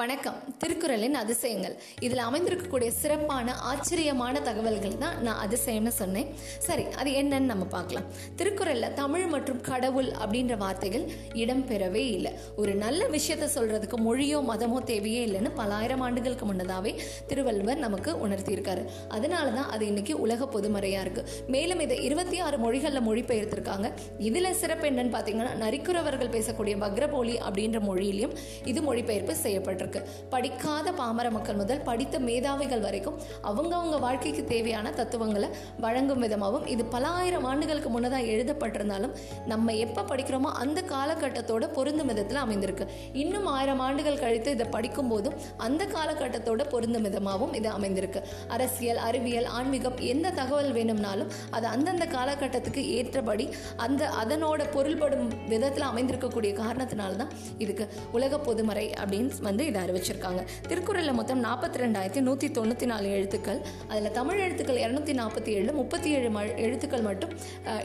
வணக்கம். திருக்குறளின் அதிசயங்கள். இதில் அமைந்திருக்கக்கூடிய சிறப்பான ஆச்சரியமான தகவல்கள் தான் நான் அதிசயம்னு சொன்னேன். சரி அது என்னன்னு நம்ம பார்க்கலாம். திருக்குறளில் தமிழ் மற்றும் கடவுள் அப்படின்ற வார்த்தைகள் இடம்பெறவே இல்லை. ஒரு நல்ல விஷயத்த சொல்றதுக்கு மொழியோ மதமோ தேவையே இல்லைன்னு பலாயிரம் ஆண்டுகளுக்கு முன்னதாகவே திருவள்ளுவர் நமக்கு உணர்த்தியிருக்காரு. அதனால தான் அது இன்னைக்கு உலக பொதுமறையாக இருக்கு. மேலும் இதை இருபத்தி ஆறு மொழிகளில் மொழிபெயர்த்திருக்காங்க. இதில் சிறப்பு என்னன்னு பார்த்தீங்கன்னா நரிக்குறவர்கள் பேசக்கூடிய வக்ரபோலி அப்படின்ற மொழியிலையும் இது மொழிபெயர்ப்பு செய்யப்பட்டிருக்கு படிக்காத பாமர மக்கள் முதல் படித்த மேதாவிகள் வரைக்கும் அவங்கவுங்க வாழ்க்கைக்கு தேவையான தத்துவங்களை வழங்கும் விதமாகவும் இது பல ஆயிரம் ஆண்டுகளுக்கு முன்னதாக எழுதப்பட்டிருந்தாலும் நம்ம எப்போ படிக்கிறோமோ அந்த காலகட்டத்தோட பொருந்தும் விதத்தில் அமைந்திருக்கு. இன்னும் ஆயிரம் ஆண்டுகள் கழித்து இதை படிக்கும் போதும் அந்த காலகட்டத்தோட பொருந்தும் விதமாகவும் இது அமைந்திருக்கு. அரசியல் அறிவியல் ஆன்மீகம் எந்த தகவல் வேணும்னாலும் அது அந்தந்த காலகட்டத்துக்கு ஏற்றபடி அந்த அதனோட பொருள்படும் விதத்தில் அமைந்திருக்கக்கூடிய காரணத்தினால்தான் இதுக்கு உலக பொதுமறை அப்படின்னு வந்து இதை அறிவிச்சிருக்காங்க திருக்குறளில் மொத்தம் நாற்பத்தி ரெண்டாயிரத்தி நூற்றி தொண்ணூற்றி நாலு எழுத்துக்கள். அதில் தமிழ் எழுத்துக்கள் இரநூத்தி நாற்பத்தி ஏழு முப்பத்தி ஏழு ம எழுத்துக்கள் மட்டும்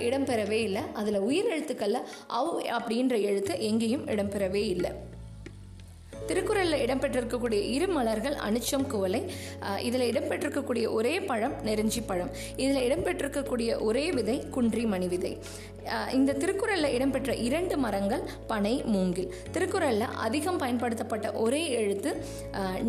இடம்பெறவே இல்லை. அதில் உயிர் எழுத்துக்களில் அவ் அப்படின்ற எழுத்து எங்கேயும் இடம்பெறவே இல்லை. திருக்குறளில் இடம்பெற்றிருக்கக்கூடிய இரு மலர்கள் அனிச்சம் குவலை இதில் இடம்பெற்றிருக்கக்கூடிய ஒரே பழம் நெருஞ்சி பழம். இதில் இடம்பெற்றிருக்கக்கூடிய ஒரே விதை குன்றி மணி விதை. இந்த திருக்குறளில் இடம்பெற்ற இரண்டு மரங்கள் பனை மூங்கில். திருக்குறளில் அதிகம் பயன்படுத்தப்பட்ட ஒரே எழுத்து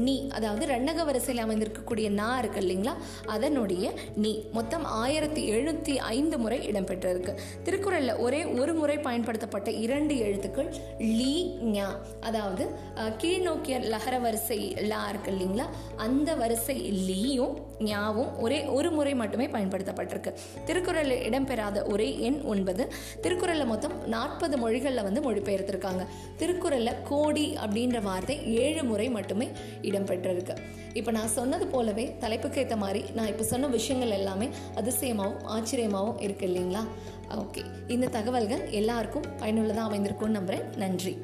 நீ. அதாவது ரெண்டக வரிசையில் அமைந்திருக்கக்கூடிய நா இருக்கு இல்லைங்களா? அதனுடைய நீ. மொத்தம் ஆயிரத்தி எழுநூற்றி ஐந்து முறை இடம்பெற்றிருக்கு. திருக்குறளில் ஒரே ஒரு முறை பயன்படுத்தப்பட்ட இரண்டு எழுத்துக்கள் லீ ஞா. அதாவது கி கீழ்நோக்கிய லகர வரிசை லா இருக்கு இல்லைங்களா? அந்த வரிசை லீயும் ஞாவும் ஒரே ஒரு முறை மட்டுமே பயன்படுத்தப்பட்டிருக்கு. திருக்குறளில் இடம்பெறாத ஒரே எண் ஒன்பது. திருக்குறளில் மொத்தம் நாற்பது மொழிகளில் வந்து மொழிபெயர்த்திருக்காங்க. திருக்குறளில் கோடி அப்படின்ற வார்த்தை ஏழு முறை மட்டுமே இடம்பெற்றிருக்கு. இப்போ நான் சொன்னது போலவே தலைப்புக்கு ஏற்ற மாதிரி நான் இப்போ சொன்ன விஷயங்கள் எல்லாமே அதிசயமாகவும் ஆச்சரியமாகவும் இருக்கு இல்லைங்களா? ஓகே. இந்த தகவல்கள் எல்லாருக்கும் பயனுள்ளதாக அமைந்திருக்கும்னு நம்புகிறேன் நன்றி.